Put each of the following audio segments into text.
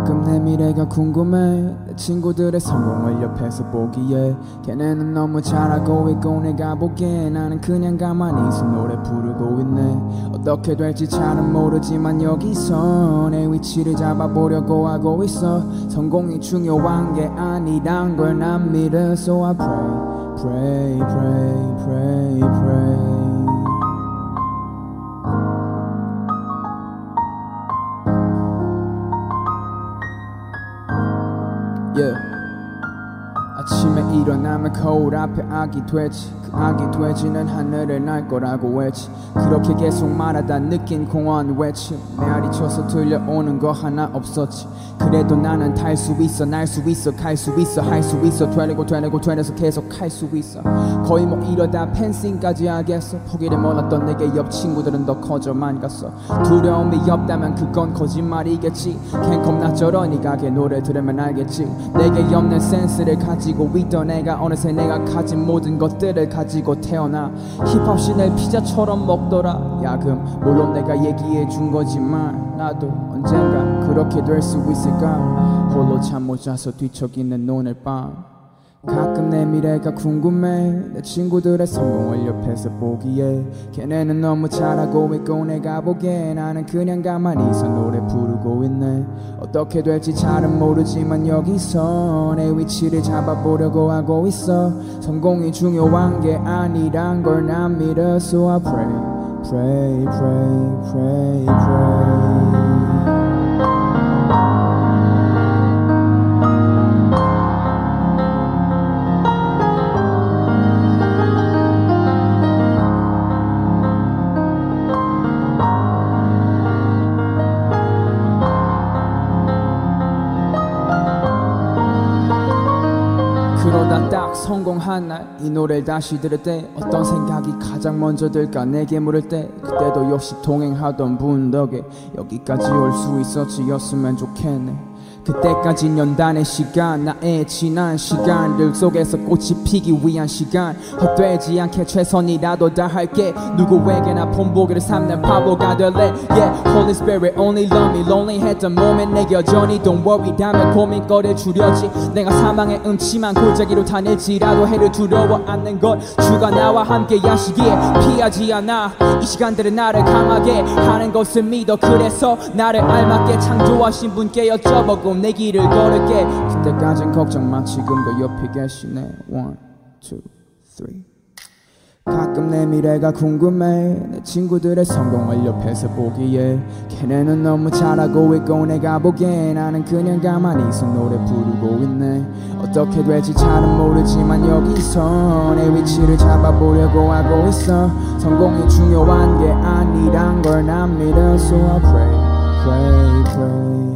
가끔 내 미래가 궁금해. 내 친구들의 성공을 옆에서 보기에 걔네는 너무 잘하고 있고 내가 보기에 나는 그냥 가만히 있어 노래 부르고 있네. 어떻게 될지 잘은 모르지만 여기서 내 위치를 잡아보려고 하고 있어. 성공이 중요한 게 아니란 걸난 믿어 So I pray, pray, pray, pray, pray 일어나면 거울 앞에 아기 돼지. 그 아기 돼지는 하늘을 날 거라고 외치 그렇게 계속 말하다 느낀 공허한 외침. 메아리 쳐서 들려오는 거 하나 없었지. 그래도 나는 탈 수 있어 날 수 있어 갈 수 있어 할 수 있어. 되려고 되려고 되려서 계속 할 수 있어. 거의 뭐 이러다 펜싱까지 하겠어. 포기를 몰랐던 내게 옆 친구들은 더 커져만 갔어. 두려움이 없다면 그건 거짓말이겠지. 캔 겁나 저러니 가게 노래 들으면 알겠지. 내게 없는 센스를 가지고 있던 내가 어느새 내가 가진 모든 것들을 가지고 태어나 힙합 씬을 피자처럼 먹더라. 야금 물론 내가 얘기해 준 거지만 나도 언젠가 그렇게 될 수 있을까? 홀로 잠 못 자서 뒤척이는 오늘 밤 가끔 내 미래가 궁금해. 내 친구들의 성공을 옆에서 보기에 걔네는 너무 잘하고 있고 내가 보기에 나는 그냥 가만히 있어 노래 부르고 있네. 어떻게 될지 잘은 모르지만 여기서 내 위치를 잡아보려고 하고 있어. 성공이 중요한 게 아니란 걸 난 믿어 So I pray, pray, pray, pray, pray 이 노래를 다시 들을 때 어떤 생각이 가장 먼저 들까? 내게 물을 때 그때도 역시 동행하던 분 덕에 여기까지 올 수 있었지였으면 좋겠네 그때까지 연단의 시간 나의 지난 시간들 속에서 꽃이 피기 위한 시간. 헛되지 않게 최선이라도 다할게. 누구에게나 본보기를 삼는 바보가 될래? Yeah Holy Spirit only love me. Lonely 했던 몸에 내 여전히 Don't worry. 다며 고민거리를 줄였지. 내가 사망의 음침한 골짜기로 다닐지라도 해를 두려워 않는 것. 주가 나와 함께 야시기에 피하지 않아. 이 시간들은 나를 강하게 하는 것을 믿어. 그래서 나를 알맞게 창조하신 분께 여쭤보고 내 길을 걸을게. 그때까진 걱정 마. 지금도 옆에 계시네. One, two, three. 가끔 내 미래가 궁금해. 내 친구들의 성공을 옆에서 보기에. 걔네는 너무 잘하고 있고 내가 보기에 나는 그냥 가만히 있어 노래 부르고 있네. 어떻게 될지 잘은 모르지만 여기서 내 위치를 잡아보려고 하고 있어. 성공이 중요한 게 아니란 걸 난 믿어 So I pray, pray, pray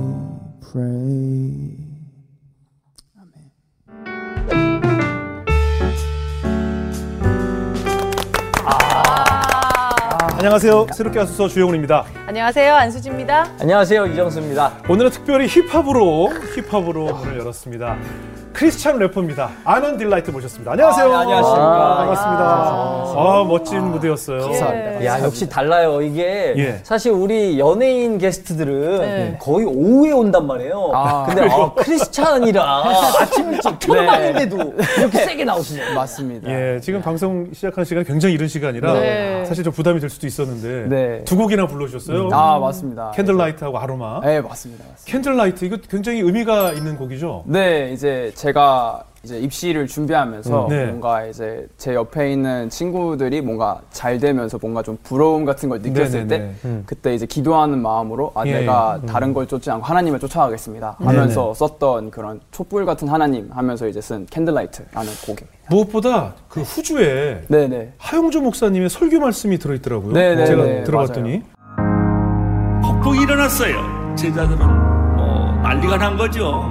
안녕하세요. 새롭게 와서 주영훈입니다. 안녕하세요. 안수지입니다. 안녕하세요 이정수입니다. 오늘은 특별히 힙합으로 힙합으로 문을 열었습니다. 크리스찬 래퍼입니다. 아넌 딜라이트 모셨습니다. 안녕하세요. 아, 네, 안녕하십니까. 반갑습니다. 아, 멋진 무대였어요. 예. 야 역시 달라요. 이게 예. 사실 우리 연예인 게스트들은 네. 거의 오후에 온단 말이에요. 근데 아, 크리스찬이라 아침 일찍 초반인데도 이렇게 세게 나오시네요. 맞습니다. 예, 지금 방송 시작한 시간 굉장히 이른 시간이라 네. 사실 좀 부담이 될 수도 있 었는데 네. 두 곡이나 불러주셨어요. 아 맞습니다. Candlelight하고 아로마. 네 맞습니다. 맞습니다. Candlelight 이거 굉장히 의미가 있는 곡이죠. 네 이제 제가 이제 입시를 준비하면서 음, 네. 뭔가 이제 제 옆에 있는 친구들이 뭔가 잘 되면서 뭔가 좀 부러움 같은 걸 느꼈을 네네네. 때 그때 이제 기도하는 마음으로 아 예, 내가 예. 다른 걸 쫓지 않고 하나님을 쫓아가겠습니다 하면서 썼던 그런 촛불 같은 하나님 하면서 이제 쓴 Candlelight라는 곡입니다. 무엇보다 그 후주에 네네. 하용조 목사님의 설교 말씀이 들어있더라고요. 네네네, 제가 네, 들어봤더니 폭풍이 일어났어요. 제자들은 뭐 난리가 난 거죠.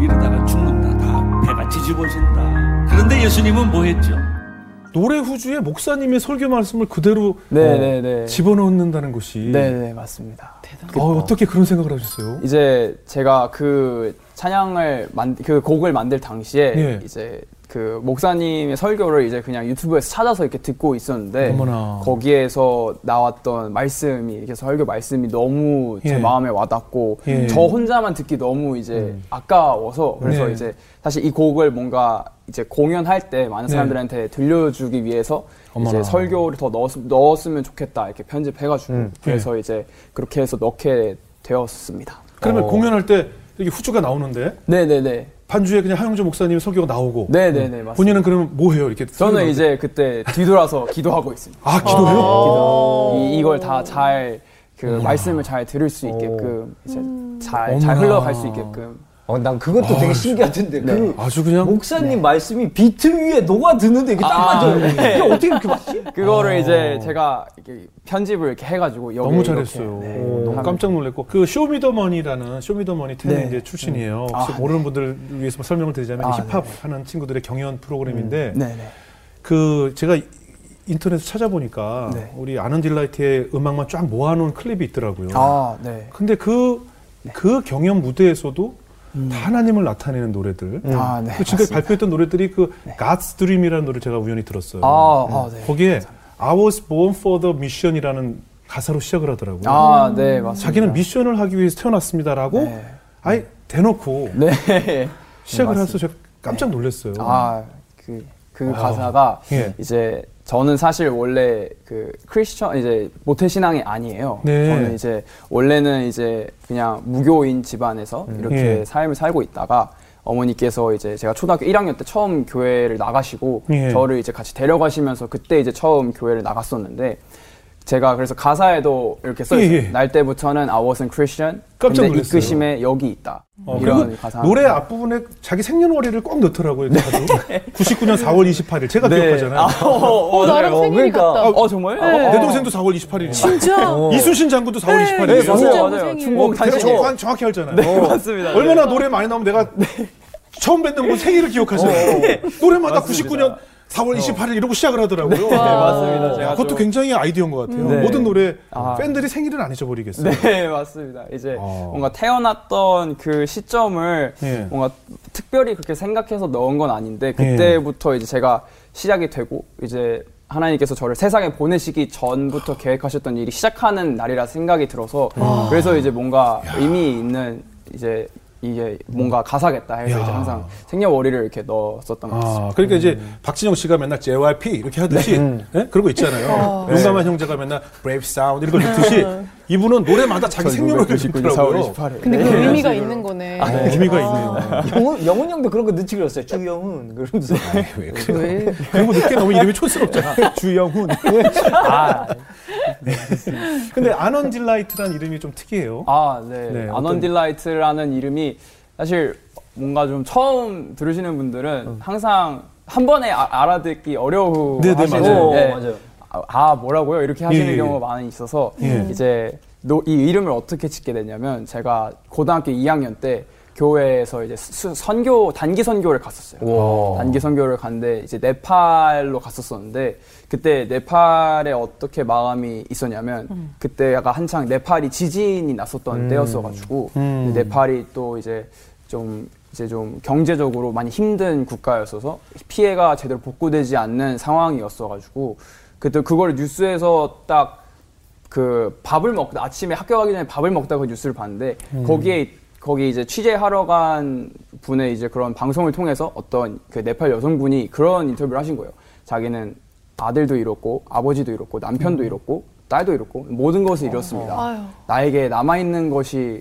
이러다가 배가 뒤집어진다. 그런데 예수님은 뭐 했죠? 노래 후주에 목사님의 설교 말씀을 그대로 네네네. 어, 집어넣는다는 것이 네네 맞습니다. 어, 어떻게 그런 생각을 하셨어요? 이제 제가 그 찬양을 만, 그 곡을 만들 당시에 예. 이제 그 목사님의 설교를 이제 그냥 유튜브에서 찾아서 이렇게 듣고 있었는데 어머나. 거기에서 나왔던 말씀이 이렇게 설교 말씀이 너무 제 예. 마음에 와닿고 예. 저 혼자만 듣기 너무 이제 아까워서 그래서 네. 이제 사실 이 곡을 뭔가 이제 공연할 때 많은 네. 사람들한테 들려주기 위해서 어머나. 이제 설교를 더 넣었, 넣었으면 좋겠다 이렇게 편집해가지고 음. 그래서 이제 그렇게 해서 넣게 되었습니다. 그러면 어. 공연할 때 이렇게 후주가 나오는데 네네네. 반주에 그냥 하영주 목사님 설교가 나오고 네네네 맞습니다. 본인은 그러면 뭐 해요? 이렇게 저는 이제 그때 뒤돌아서 기도하고 있습니다. 아 기도해요? 이, 이걸 다 잘 그 말씀을 잘 들을 수 있게끔 이제 잘, 잘 어머나. 흘러갈 수 있게끔 어, 난 그것도 되게 신기하던데. 네. 그 아주 그냥 목사님 말씀이 비트 위에 녹아드는데 이게 딱 아, 맞아요. 네. 이게 어떻게 그렇게 맞지? 그거를 이제 제가 이렇게 편집을 이렇게 해가지고 여기 너무 이렇게, 잘했어요. 네, 오, 너무 깜짝 놀랐고 그 쇼미더머니라는 쇼미더머니 텐 네. 이제 출신이에요. 혹시 아, 모르는 분들을 위해서 설명을 드리자면 아, 힙합 하는 친구들의 경연 프로그램인데 네네. 그 제가 인터넷에 찾아보니까 네. 우리 아넌딜라이트의 음악만 쫙 모아놓은 클립이 있더라고요. 아 네. 근데 그, 그 경연 무대에서도 다 하나님을 나타내는 노래들. 아 네. 그 지금까지 발표했던 노래들이 그 God's Dream이라는 노래 제가 우연히 들었어요. 아, 아 네. 거기에 I was born for the mission이라는 가사로 시작을 하더라고요. 아 네 맞습니다. 자기는 미션을 하기 위해서 태어났습니다라고 네. 아예 대놓고 네. 시작을 네, 해서 제가 깜짝 놀랐어요. 아 그 그 아, 가사가 예. 이제 저는 사실 원래 그 크리스천 이제 모태 신앙이 아니에요. 네. 저는 이제 원래는 이제 그냥 무교인 집안에서 이렇게 예. 삶을 살고 있다가 어머니께서 이제 제가 초등학교 1학년 때 처음 교회를 나가시고 예. 저를 이제 같이 데려가시면서 그때 이제 처음 교회를 나갔었는데 제가 그래서 가사에도 이렇게 써 있어요. 예, 예. 날 때부터는 I wasn't Christian. 깜짝 근데 놀랐어요. 이끄심에 여기 있다. 어, 이런 가사. 노래 앞부분에 자기 생년월일을 꼭 넣더라고요. 가도 99년 4월 28일 제가 기억하잖아요. 아, 어, 어, 어, 나랑 어, 생일이 그러니까. 같다. 어, 정말? 네. 어, 내 동생도 4월 28일이에요. 진짜? 이순신 장군도 4월 28일이에요. 네, 맞아요, 그 맞아요. 중국. 정확, 정확히 알잖아요. 네, 맞습니다. 얼마나 노래 많이 나오면 내가 처음 뵙는 분 생일을 기억하잖아요. 노래마다 99년 4월 28일 이러고 시작을 하더라고요. 네, 맞습니다. 제가 그것도 좀- 굉장히 아이디어인 것 같아요. 네. 모든 노래 아. 팬들이 생일은 안 잊어버리겠어요. 네, 맞습니다. 이제 어. 뭔가 태어났던 그 시점을 예. 뭔가 특별히 그렇게 생각해서 넣은 건 아닌데 그때부터 이제 제가 시작이 되고 이제 하나님께서 저를 세상에 보내시기 전부터 계획하셨던 일이 시작하는 날이라 생각이 들어서 그래서 이제 뭔가 의미 있는 이제 이게 뭔가 가사겠다 해서 야. 이제 항상 생년월일을 이렇게 넣었었던 것 같습니다. 아, 그러니까 이제 박진영 씨가 맨날 JYP 이렇게 하듯이 예? 그런 거 있잖아요. 용감한 형제가 맨날 Brave Sound 이런 걸 넣듯이 이분은 노래마다 자기 생년월일 1999년 넣더라고요. 4월 28일. 근데 그 의미가 있는 거네. 어, 의미가 있네요. 영훈, 영훈 형도 그런 거 넣지 그랬어요. 주영훈. 그러면서. 왜 그래요? 왜? 그리고 늦게 나오면 이름이 촌스럽잖아. 주영훈. 아, 근데 아넌 딜라이트라는 이름이 좀 특이해요. 아, 네. 네, 아넌딜라이트라는 이름이 사실 뭔가 좀 처음 들으시는 분들은 항상 한 번에 아- 알아듣기 어려워 네, 네, 맞아요. 어, 예. 맞아요. 아, 아, 뭐라고요? 이렇게 하시는 예, 예, 경우가 많이 있어서 예. 이제 노- 이 이름을 어떻게 짓게 됐냐면 제가 고등학교 2학년 때 교회에서 이제 수- 선교 단기 선교를 갔었어요. 단기 선교를 갔는데 이제 네팔로 갔었었는데 그때 네팔에 어떻게 마음이 있었냐면 그때가 한창 네팔이 지진이 났었던 때였어가지고 음. 네팔이 또 이제 좀 이제 좀 경제적으로 많이 힘든 국가였어서 피해가 제대로 복구되지 않는 상황이었어가지고 그때 그걸 뉴스에서 딱 그 밥을 먹다 아침에 학교 가기 전에 밥을 먹다가 그 뉴스를 봤는데 거기에 거기 이제 취재하러 간 분의 이제 그런 방송을 통해서 어떤 그 네팔 여성분이 그런 인터뷰를 하신 거예요. 자기는 아들도 잃었고 아버지도 잃었고 남편도 잃었고 딸도 잃었고 모든 것을 잃었습니다. 아유. 나에게 남아 있는 것이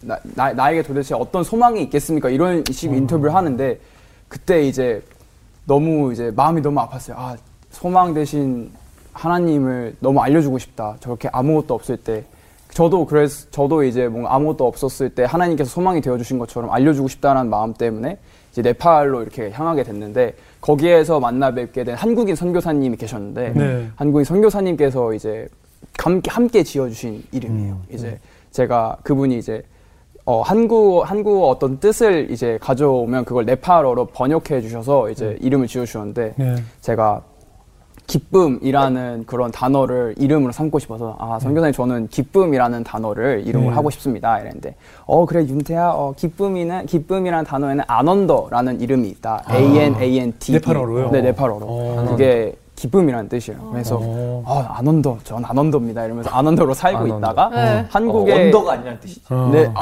나, 나, 나에게 도대체 어떤 소망이 있겠습니까? 이런 식 인터뷰를 하는데 그때 이제 너무 이제 마음이 너무 아팠어요. 아 소망 대신 하나님을 너무 알려주고 싶다. 저렇게 아무것도 없을 때 저도 그래서 저도 이제 뭔가 아무것도 없었을 때 하나님께서 소망이 되어 주신 것처럼 알려주고 싶다는 마음 때문에 이제 네팔로 이렇게 향하게 됐는데 거기에서 만나 뵙게 된 한국인 선교사님이 계셨는데 네. 한국인 선교사님께서 이제 함께, 함께 지어주신 이름이에요. 이제 제가 그분이 이제 어, 한국어, 한국어 어떤 뜻을 이제 가져오면 그걸 네팔어로 번역해 주셔서 이제 이름을 지어주셨는데 네. 제가 기쁨이라는 그런 단어를 이름으로 삼고 싶어서 아 선교사님 저는 기쁨이라는 단어를 이름으로 네. 하고 싶습니다 이랬는데 어 그래 윤태야 어 기쁨이는 기쁨이라는 단어에는 아넌더라는 이름이 있다 A N A N T 네팔어로요? 네 네팔어로 어. 그게 기쁨이라는 뜻이에요 그래서 어. 아 아넌더 전 아넌더입니다 이러면서 아넌더로 살고 아넌더. 있다가 네. 한국에 어, under가 아니라는 뜻이죠. 어. 네.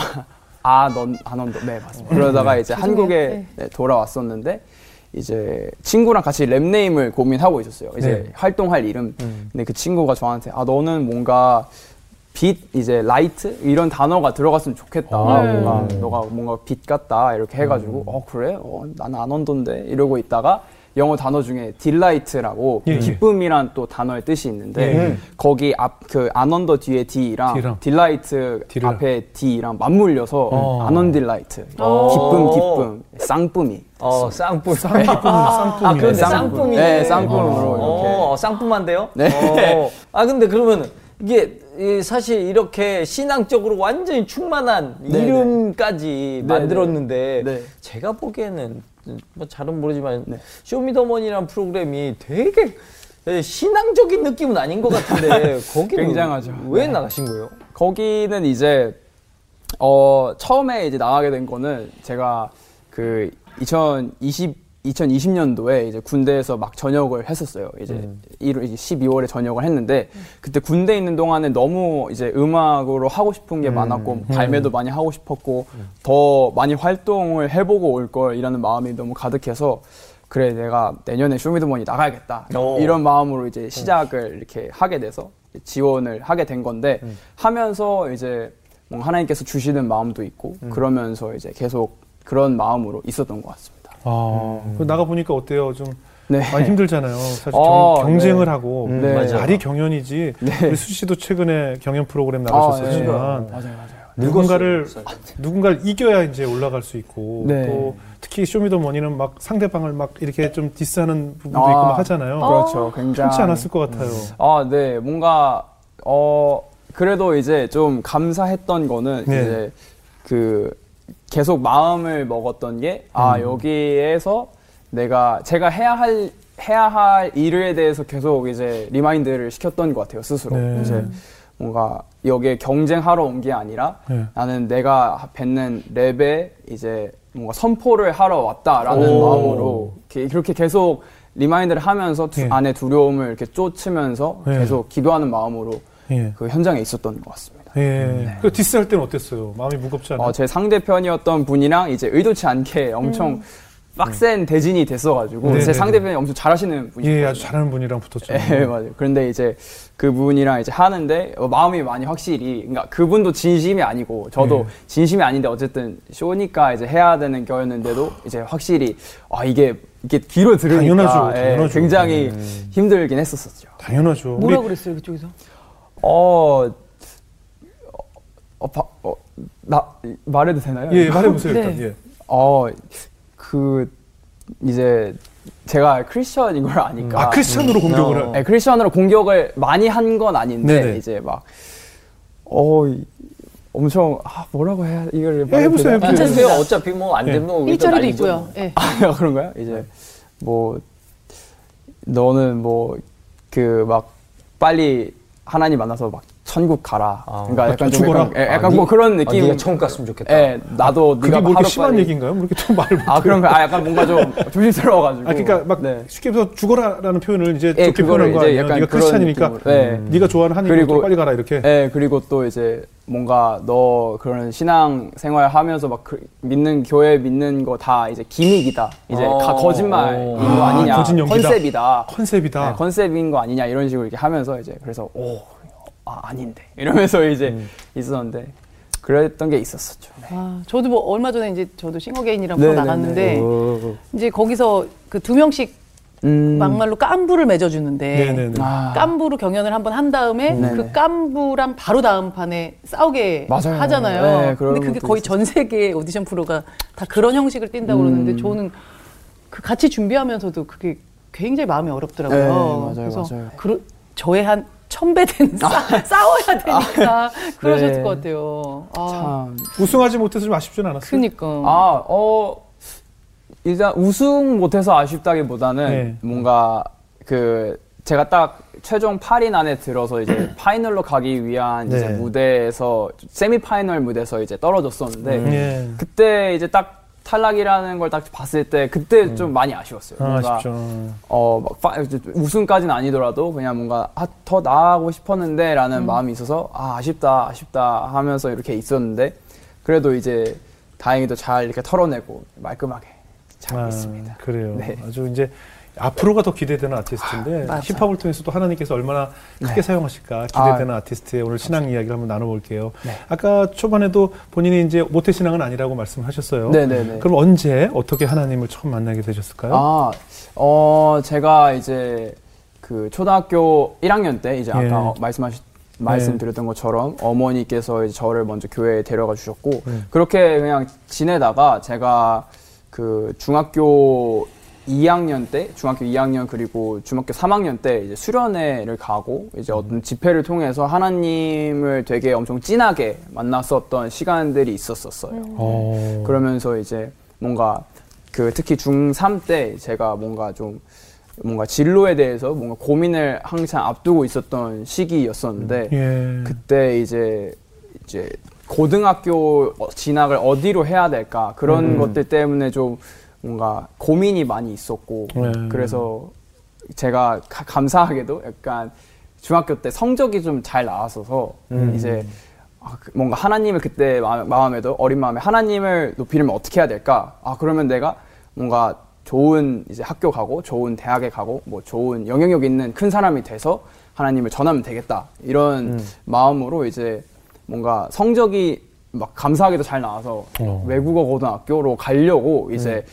아, 넌, 아넌도. 네, 맞습니다. 그러다가 이제 한국에 네. 네, 돌아왔었는데, 이제 친구랑 같이 rap name을 고민하고 있었어요. 이제 네. 활동할 이름. 근데 그 친구가 저한테, 아, 너는 뭔가 빛, 이제 light? 이런 단어가 들어갔으면 좋겠다. 네. 뭔가, 너가 뭔가 빛 같다. 이렇게 해가지고, 어, 그래? 어, 난 아넌도인데? 이러고 있다가, 영어 단어 중에 delight라고 예, 예. 기쁨이란 또 단어의 뜻이 있는데 예. 거기 앞그 아넌더 뒤에 D랑 D랑. delight D를. 앞에 D랑 맞물려서 어. 아넌 딜라이트 어. 기쁨 기쁨 쌍쁨이 어, 쌍뿜. 쌍기쁨, 쌍품이. 아, 그런데 쌍뿜. 쌍뿜이. 네, 쌍뿜으로 어, 어, 쌍뿜한데요? 네. 어. 아, 근데 그러면 이게 이 사실 이렇게 신앙적으로 완전히 충만한 네, 이름까지 네, 만들었는데 네. 제가 보기에는 뭐 잘은 모르지만 네. 쇼미더머니라는 프로그램이 되게 신앙적인 느낌은 아닌 것 같은데 거기 굉장하죠. 왜 네. 나가신 거예요? 거기는 이제 어 처음에 이제 나가게 된 거는 제가 그 2020 2020년도에 이제 군대에서 막 전역을 했었어요. 이제 음. 1 12월에 전역을 했는데 그때 군대 있는 동안에 너무 이제 음악으로 하고 싶은 게 많았고 발매도 많이 하고 싶었고 더 많이 활동을 해보고 올 걸이라는 마음이 너무 가득해서 그래 내가 내년에 쇼미더머니 나가야겠다 오. 이런 마음으로 이제 시작을 이렇게 하게 돼서 지원을 하게 된 건데 하면서 이제 뭔가 하나님께서 주시는 마음도 있고 그러면서 이제 계속 그런 마음으로 있었던 것 같습니다. 아, 그 나가 보니까 어때요? 좀 네. 많이 힘들잖아요. 사실 어, 경, 쟁을 네. 하고 네. 맞아요. 말이 경연이지. 네. 우리 수씨도 최근에 경연 프로그램 아, 네. 나가셨었지만 맞아요, 맞아요. 누군가를 누군가를 이겨야 이제 올라갈 수 있고 네. 또 특히 쇼미더머니는 막 상대방을 막 이렇게 좀 디스하는 부분도 아, 있고 막 하잖아요. 그렇죠. 굉장히 편치 않았을 것 같아요. 아, 네. 뭔가 어 그래도 이제 좀 감사했던 거는 네. 이제 그 계속 마음을 먹었던 게 음. 아, 여기에서 내가 제가 해야 할 해야 할 일에 대해서 계속 이제 remind를 시켰던 것 같아요 스스로 네. 이제 뭔가 여기에 경쟁하러 온 게 아니라 네. 나는 내가 뱉는 랩에 이제 뭔가 선포를 하러 왔다라는 오. 마음으로 이렇게, 그렇게 계속 remind를 하면서 두- 예. 안에 두려움을 이렇게 쫓으면서 예. 계속 기도하는 마음으로 예. 그 현장에 있었던 것 같습니다. 예. 그 디스할 때는 어땠어요? 마음이 무겁지 않아요? 어, 제 상대편이었던 분이랑 이제 의도치 않게 엄청 빡센 대진이 됐어가지고 네네네. 제 상대편이 엄청 잘하시는 분이에요. 예, 아주 잘하는 분이랑 붙었죠. 예, 맞아요. 그런데 이제 그분이랑 이제 하는데 어, 마음이 많이 확실히, 그러니까 그분도 진심이 아니고 저도 네. 진심이 아닌데 어쨌든 쇼니까 이제 해야 되는 거였는데도 이제 확실히 아 이게 이게 귀로 들으니까 당연하죠, 예, 당연하죠. 굉장히 힘들긴 했었었죠. 당연하죠. 뭐라 그랬어요 그쪽에서? 어, 어, 바, 어, 나 말해도 되나요? 예, 말해보세요 네. 일단. 예. 어, 그 이제 제가 크리스천인 걸 아니까. 아 크리스찬으로 공격을 어. 할. 네, 크리스천으로 공격을 많이 한 건 아닌데 네네. 이제 막 어, 이- 엄청 아, 뭐라고 해야 이걸 예, 해보세요, 해보세요. 괜찮으세요. 어차피 뭐안 되면 또 일자리도. 있고요. 예. 아, 그런가요? 이제 뭐 너는 뭐 그 막 빨리 하나님 만나서 막 천국 가라. 아, 그러니까 약간 좀 죽어라? 약간, 예, 약간 아, 뭐 니- 그런 아, 느낌. 네가 천국 갔으면 좋겠다. 예, 나도 그게 네가 뭐 이렇게 하루 심한 빨리- 얘기인가요? 뭐 이렇게 또 말을 못. 아 그런가? 아 약간 뭔가 좀 조심스러워가지고. 아 그러니까 막 네. 쉽게 해서 죽어라라는 표현을 이제 예, 좋게 표현한 거? 약간 네가 그런 크리스찬이니까. 네. 네가 좋아하는 하나님 그리고- 빨리 가라 이렇게. 네, 그리고 또 이제 뭔가 너 그런 신앙 생활 하면서 막 그- 믿는 교회 믿는 거 다 이제 기믹이다. 이제 어. 다 거짓말인 거 아, 아니냐. 거짓 연기다. 컨셉이다. 컨셉이다. 네, 컨셉인 거 아니냐 이런 식으로 이렇게 하면서 이제 그래서 오, 아, 아닌데 이러면서 이제 음. 있었는데 그랬던 게 있었었죠. 네. 아, 저도 뭐 얼마 전에 이제 저도 싱어게인이랑 네, 프로 네, 나갔는데 네. 이제 거기서 그 두 명씩 음. 막말로 깐부를 맺어주는데 네네네. 아, 깐부로 경연을 한번 한 다음에 네네. 그 깐부랑 바로 다음 판에 싸우게 맞아요. 하잖아요. 네, 그런 근데 그게 거의 전 세계 오디션 프로가 다 그런 형식을 띈다고 그러는데 음. 저는 그 같이 준비하면서도 그게 굉장히 마음이 어렵더라고요. 네, 맞아요, 그래서 맞아요. 그, 저의 한 선배랑 싸, 싸워야 되니까 그러셨을 네. 것 같아요. 아, 참. 우승하지 못해서 좀 아쉽진 않았어요. 그니까. 아, 어, 일단 우승 못해서 아쉽다기보다는 네. 뭔가 그 제가 딱 최종 8인 안에 들어서 이제 파이널로 가기 위한 이제 네. 무대에서 세미 파이널 무대에서 이제 떨어졌었는데 음. 예. 그때 이제 딱 탈락이라는 걸 딱 봤을 때 그때 좀 많이 아쉬웠어요. 아, 뭔가 아쉽죠. 어, 막 파- 이제 우승까지는 아니더라도 그냥 뭔가 아, 더 나아가고 싶었는데 라는 음. 마음이 있어서 아, 아쉽다, 아쉽다 하면서 이렇게 있었는데 그래도 이제 다행히도 잘 이렇게 털어내고 말끔하게 잘 아, 있습니다. 그래요. 네. 아주 이제 앞으로가 더 기대되는 아티스트인데 맞아. 힙합을 통해서도 하나님께서 얼마나 크게 네. 사용하실까 기대되는 아, 티스트의 오늘 신앙 이야기를 한번 나눠볼게요. 네. 아까 초반에도 본인이 이제 모태 신앙은 아니라고 말씀하셨어요. 네네네. 그럼 언제 어떻게 하나님을 처음 만나게 되셨을까요? 아, 어, 제가 이제 그 초등학교 1학년 때 이제 예. 아까 어, 말씀하셨 말씀드렸던 것처럼 어머니께서 이제 저를 먼저 교회에 데려가 주셨고 음. 그렇게 그냥 지내다가 제가 그 중학교 2학년 때 중학교 2학년 그리고 중학교 3학년 때 이제 수련회를 가고 이제 어떤 집회를 통해서 하나님을 되게 엄청 진하게 만났었던 시간들이 있었었어요. 어. 그러면서 이제 뭔가 그 특히 중3 때 제가 뭔가 좀 뭔가 진로에 대해서 뭔가 고민을 항상 앞두고 있었던 시기였었는데 예. 그때 이제 이제 고등학교 어- 진학을 어디로 해야 될까 그런 음. 것들 때문에 좀 뭔가 고민이 많이 있었고 네. 그래서 제가 가- 감사하게도 약간 중학교 때 성적이 좀 잘 나왔어서 음. 이제 아, 그 뭔가 하나님을 그때 마음, 마음에도 어린 마음에 하나님을 높이려면 어떻게 해야 될까? 아 그러면 내가 뭔가 좋은 이제 학교 가고 좋은 대학에 가고 뭐 좋은 영향력 있는 큰 사람이 돼서 하나님을 전하면 되겠다 이런 마음으로 이제 뭔가 성적이 막 감사하게도 잘 나와서 어. 외국어 고등학교로 가려고 이제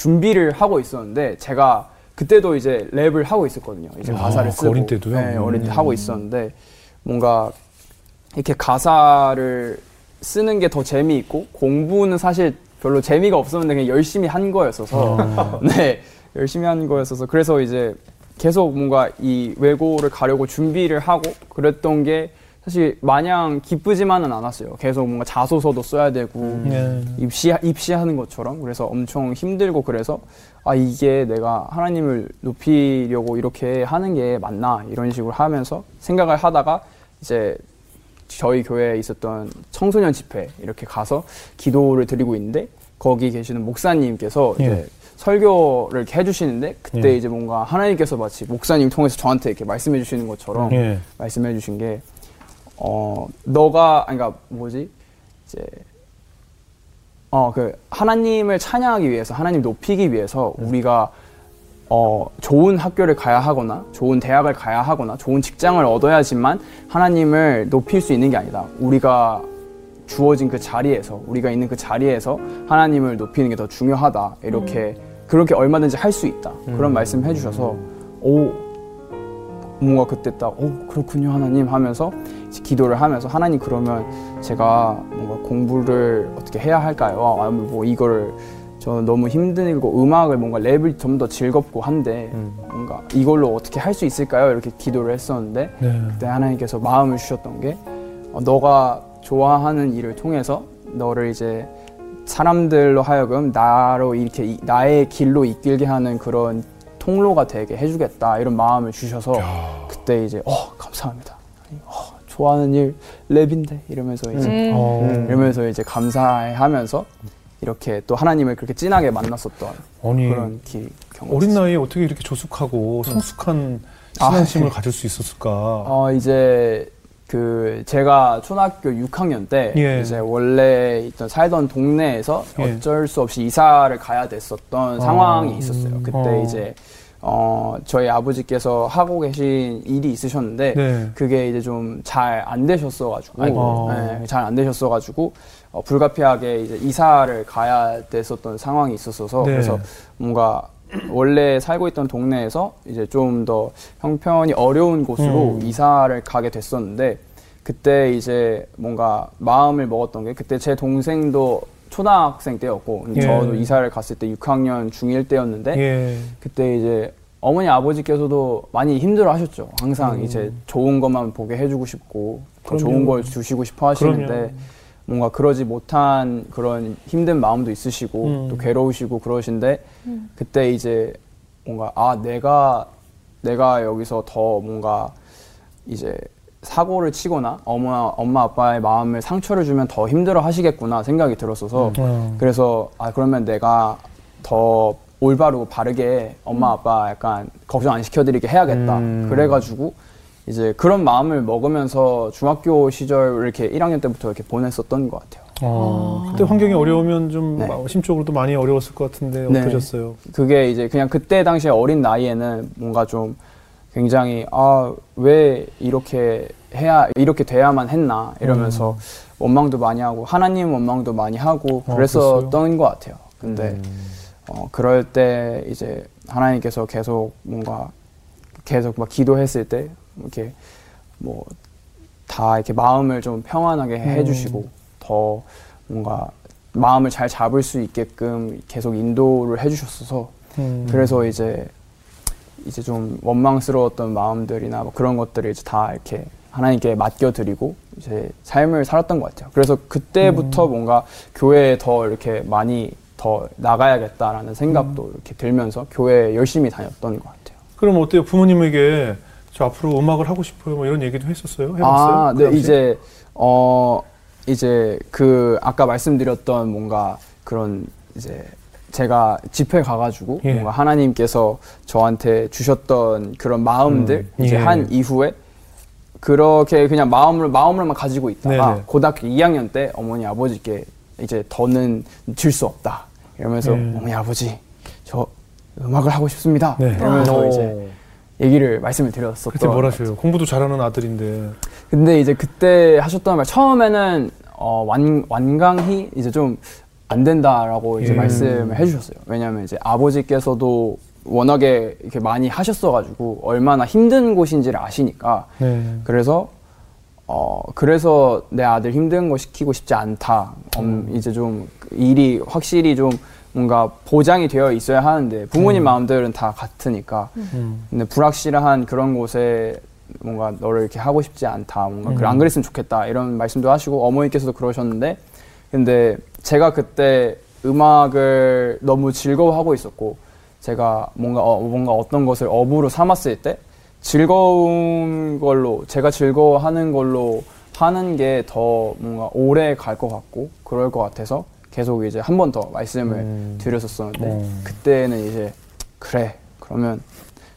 준비를 하고 있었는데 제가 그때도 이제 랩을 하고 있었거든요. 이제 아, 가사를 그 쓰고 어린 때도요? 네, 어린 때 음. 하고 있었는데 뭔가 이렇게 가사를 쓰는 게 더 재미있고 공부는 사실 별로 재미가 없었는데 그냥 열심히 한 거였어서 어. 네 열심히 한 거였어서 그래서 이제 계속 뭔가 이 외고를 가려고 준비를 하고 그랬던 게 사실 마냥 기쁘지만은 않았어요. 계속 뭔가 자소서도 써야 되고 예. 입시 입시하는 것처럼 그래서 엄청 힘들고 그래서 아 이게 내가 하나님을 높이려고 이렇게 하는 게 맞나 이런 식으로 하면서 생각을 하다가 이제 저희 교회에 있었던 청소년 집회 이렇게 가서 기도를 드리고 있는데 거기 계시는 목사님께서 예. 이제 설교를 이렇게 해주시는데 그때 예. 이제 뭔가 하나님께서 마치 목사님 통해서 저한테 이렇게 말씀해 주시는 것처럼 예. 말씀해 주신 게, 어, 너가, 아니, 그니까 뭐지? 이제, 어, 그, 하나님을 찬양하기 위해서, 하나님 높이기 위해서 우리가, 어, 좋은 학교를 가야 하거나, 좋은 대학을 가야 하거나, 좋은 직장을 얻어야지만 하나님을 높일 수 있는 게 아니다. 우리가 주어진 그 자리에서, 우리가 있는 그 자리에서 하나님을 높이는 게 더 중요하다. 이렇게, 그렇게 얼마든지 할 수 있다. 그런 말씀 해주셔서, 오, 뭔가 그때 딱, 오, 그렇군요, 하나님 하면서 기도를 하면서 하나님 그러면 제가 뭔가 공부를 어떻게 해야 할까요? 아니면 뭐 이거를 저 너무 힘들고 음악을 뭔가 랩을 좀 더 즐겁고 한데 뭔가 이걸로 어떻게 할 수 있을까요? 이렇게 기도를 했었는데 네. 그때 하나님께서 마음을 주셨던 게 어, 너가 좋아하는 일을 통해서 너를 이제 사람들로 하여금 나로 이렇게 이- 나의 길로 이끌게 하는 그런 통로가 되게 해주겠다 이런 마음을 주셔서 그때 이제 어 감사합니다 어, 좋아하는 일 랩인데 이러면서 이제 음. 어. 이러면서 이제 감사해하면서 이렇게 또 하나님을 그렇게 진하게 만났었던 아니 그런 기, 경험 어린 나이에 어떻게 이렇게 조숙하고 성숙한 아, 신앙심을 네. 가질 수 있었을까? 어 이제 그 제가 초등학교 6학년 때 예. 이제 원래 있던 살던 동네에서 예. 어쩔 수 없이 이사를 가야 됐었던 어. 상황이 있었어요. 그때 어. 이제 어 저희 아버지께서 하고 계신 일이 있으셨는데 네. 그게 이제 좀 잘 안 되셨어가지고. 네, 잘안 되셨어가지고 어, 불가피하게 이제 이사를 가야 됐었던 상황이 있었어서 네. 그래서 뭔가 원래 살고 있던 동네에서 이제 좀 더 형편이 어려운 곳으로 음. 이사를 가게 됐었는데 그때 이제 뭔가 마음을 먹었던 게 그때 제 동생도 초등학생 때였고 예. 저도 이사를 갔을 때 6학년 중1 때였는데 예. 그때 이제 어머니 아버지께서도 많이 힘들어 하셨죠. 항상 음. 이제 좋은 것만 보게 해주고 싶고 더 그럼요. 좋은 걸 주시고 싶어 하시는데 그럼요. 뭔가 그러지 못한 그런 힘든 마음도 있으시고 음. 또 괴로우시고 그러신데 그때 이제 뭔가 아 내가 내가 여기서 더 뭔가 이제 사고를 치거나 엄마 엄마 아빠의 마음을 상처를 주면 더 힘들어 하시겠구나 생각이 들었어서 음. 그래서 아 그러면 내가 더 올바르고 바르게 엄마 아빠 약간 걱정 안 시켜드리게 해야겠다 음. 그래가지고 이제 그런 마음을 먹으면서 중학교 시절 이렇게 1학년 때부터 이렇게 보냈었던 것 같아요. 어, 그때 환경이 어려우면 좀 네. 심적으로도 많이 어려웠을 것 같은데 네. 어떠셨어요? 그게 이제 그냥 그때 당시에 어린 나이에는 뭔가 좀 굉장히 아 왜 이렇게 해야 이렇게 돼야만 했나 이러면서 원망도 많이 하고 하나님 원망도 많이 하고 어, 그랬었던 것 같아요. 근데 음. 어, 그럴 때 이제 하나님께서 계속 뭔가 계속 막 기도했을 때 이렇게 뭐 다 이렇게 마음을 좀 평안하게 해주시고 더 뭔가 마음을 잘 잡을 수 있게끔 계속 인도를 해주셨어서 음. 그래서 이제 이제 좀 원망스러웠던 마음들이나 뭐 그런 것들을 이제 다 이렇게 하나님께 맡겨드리고 이제 삶을 살았던 것 같아요. 그래서 그때부터 뭔가 교회에 더 이렇게 많이 더 나가야겠다라는 생각도 이렇게 들면서 교회에 열심히 다녔던 것 같아요. 그럼 어때요? 부모님에게 저 앞으로 음악을 하고 싶어요. 뭐 이런 얘기도 했었어요? 해봤어요? 아, 그 네? 이제 어 이제 그 아까 말씀드렸던 뭔가 그런 이제 제가 집회 가가지고 예. 뭔가 하나님께서 저한테 주셨던 그런 마음들 음, 이제 예. 한 이후에 그렇게 그냥 마음을 마음으로만 가지고 있다가 네네. 고등학교 2학년 때 어머니 아버지께 이제 더는 줄수 없다 이러면서 예. 어머니 아버지 저 음악을 하고 싶습니다 네. 이러면서 오. 이제 얘기를 말씀을 드렸었던 그때 뭘 하셔요? 공부도 잘하는 아들인데. 근데 이제 그때 하셨던 말 처음에는 어, 완, 완강히 이제 좀 안 된다라고 이제 예. 말씀을 해주셨어요. 왜냐하면 이제 아버지께서도 워낙에 이렇게 많이 하셨어가지고 얼마나 힘든 곳인지를 아시니까 네. 그래서 어 그래서 내 아들 힘든 거 시키고 싶지 않다. 음, 이제 좀 일이 확실히 좀 뭔가 보장이 되어 있어야 하는데 부모님 마음들은 다 같으니까 음. 근데 불확실한 그런 곳에 뭔가 너를 이렇게 하고 싶지 않다. 뭔가 그- 안 그랬으면 좋겠다. 이런 말씀도 하시고 어머니께서도 그러셨는데 근데 제가 그때 음악을 너무 즐거워하고 있었고 제가 뭔가 어, 뭔가 어떤 것을 업으로 삼았을 때 즐거운 걸로 제가 즐거워하는 걸로 하는 게 더 뭔가 오래 갈 것 같고 그럴 것 같아서 계속 이제 한 번 더 말씀을 음. 드렸었었는데 음. 그때는 이제 그래 그러면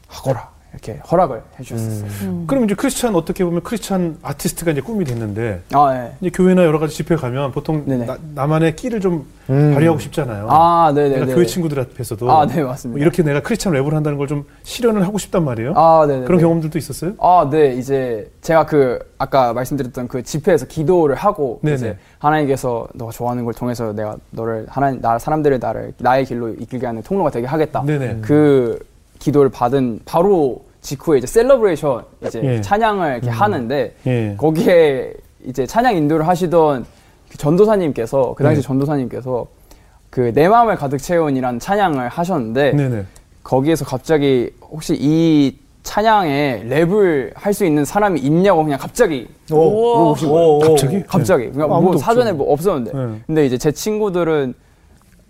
하거라 이렇게 허락을 해주셨어요. 그럼 이제 크리스찬 어떻게 보면 크리스찬 아티스트가 이제 꿈이 됐는데 아 네. 이제 교회나 여러 가지 집회 가면 보통 네네. 나, 나만의 끼를 좀 음. 발휘하고 싶잖아요. 아 네네네. 교회 친구들 앞에서도 아, 네, 뭐 맞습니다. 이렇게 내가 크리스찬 랩을 한다는 걸 좀 실현을 하고 싶단 말이에요. 아 네네. 그런 경험들도 있었어요? 아, 네, 이제 제가 그 아까 말씀드렸던 그 집회에서 기도를 하고 네네. 이제 하나님께서 너가 좋아하는 걸 통해서 내가 너를 하나님 나 사람들을 나를 나의 길로 이끌게 하는 통로가 되게 하겠다. 네네. 그 기도를 받은 바로 직후에 이제 celebration 이제 예. 찬양을 이렇게 하는데 예. 거기에 이제 찬양 인도를 하시던 그 전도사님께서 그 당시 네. 전도사님께서 그 내 마음을 가득 채운이라는 찬양을 하셨는데 네네. 거기에서 갑자기 혹시 이 찬양에 랩을 할 수 있는 사람이 있냐고 그냥 갑자기 물어보신 거예요. 갑자기? 갑자기. 그냥 아무도 뭐 사전에 없죠. 뭐 없었는데. 네. 근데 이제 제 친구들은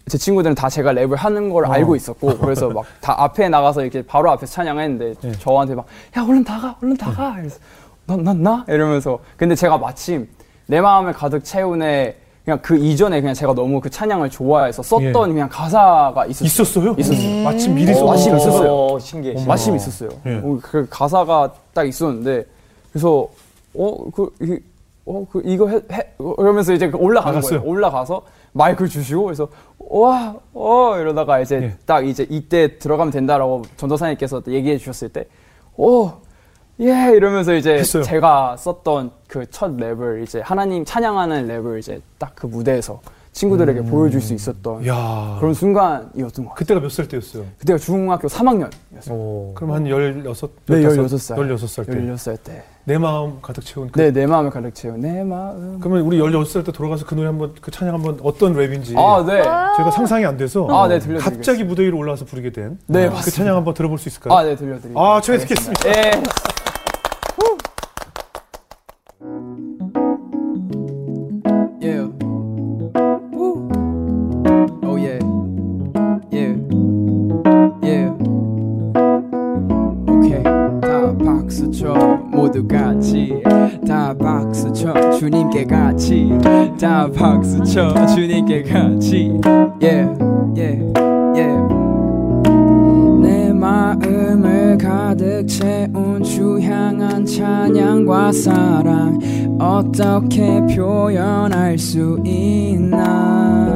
제 친구들은 다 제가 랩을 하는 걸 어. 알고 있었고 그래서 막 다 앞에 나가서 이렇게 바로 앞에서 찬양했는데 네. 저한테 막 야 얼른 다가 얼른 다가 이래서 난난 나? 이러면서 근데 제가 마침 내 마음을 가득 채우네 그냥 그 이전에 그냥 제가 너무 그 찬양을 좋아해서 썼던 예. 그냥 가사가 있었어요. 있었어요? 있었어요. 마침 미리 어, 써. 마침 있었어요. 어, 신기해. 신기해. 마침 있었어요. 예. 어, 그 가사가 딱 있었는데 그래서 어그 이, 어, 그 이거 해, 해 이러면서 이제 올라가는 나갔어요? 거예요. 올라가서 마이크를 주시고 그래서 와, 어 이러다가 이제 예. 딱 이제 이때 들어가면 된다라고 전도사님께서 얘기해 주셨을 때, 오, 예 이러면서 이제 했어요. 제가 썼던 그 첫 랩을 이제 하나님 찬양하는 랩을 이제 딱 그 무대에서 친구들에게 보여줄 수 있었던 음. 야. 그런 순간이었던 것 같아요. 그때가 몇 살 때였어요? 그때가 중학교 3학년이었어요. 오. 그럼 한 16, 네, 15, 16살. 16살 때. 16살 때. 내 마음 가득 채운 그 네, 내 마음을 가득 채운 내 마음. 그러면 우리 16살 때 돌아가서 그 노래 한번 그 찬양 한번 어떤 랩인지 아, 네. 제가 상상이 안 돼서 아, 네, 들려드리겠습니다. 갑자기 무대 위로 올라와서 부르게 된 네, 그 맞습니다. 찬양 한번 들어볼 수 있을까요? 아, 네, 들려드릴게요. 아, 저희 듣겠습니다. 예. 다 박수 쳐. 주님께 같이. yeah yeah yeah 내 마음을 가득 채운 주 향한 찬양과 사랑 어떻게 표현할 수 있나?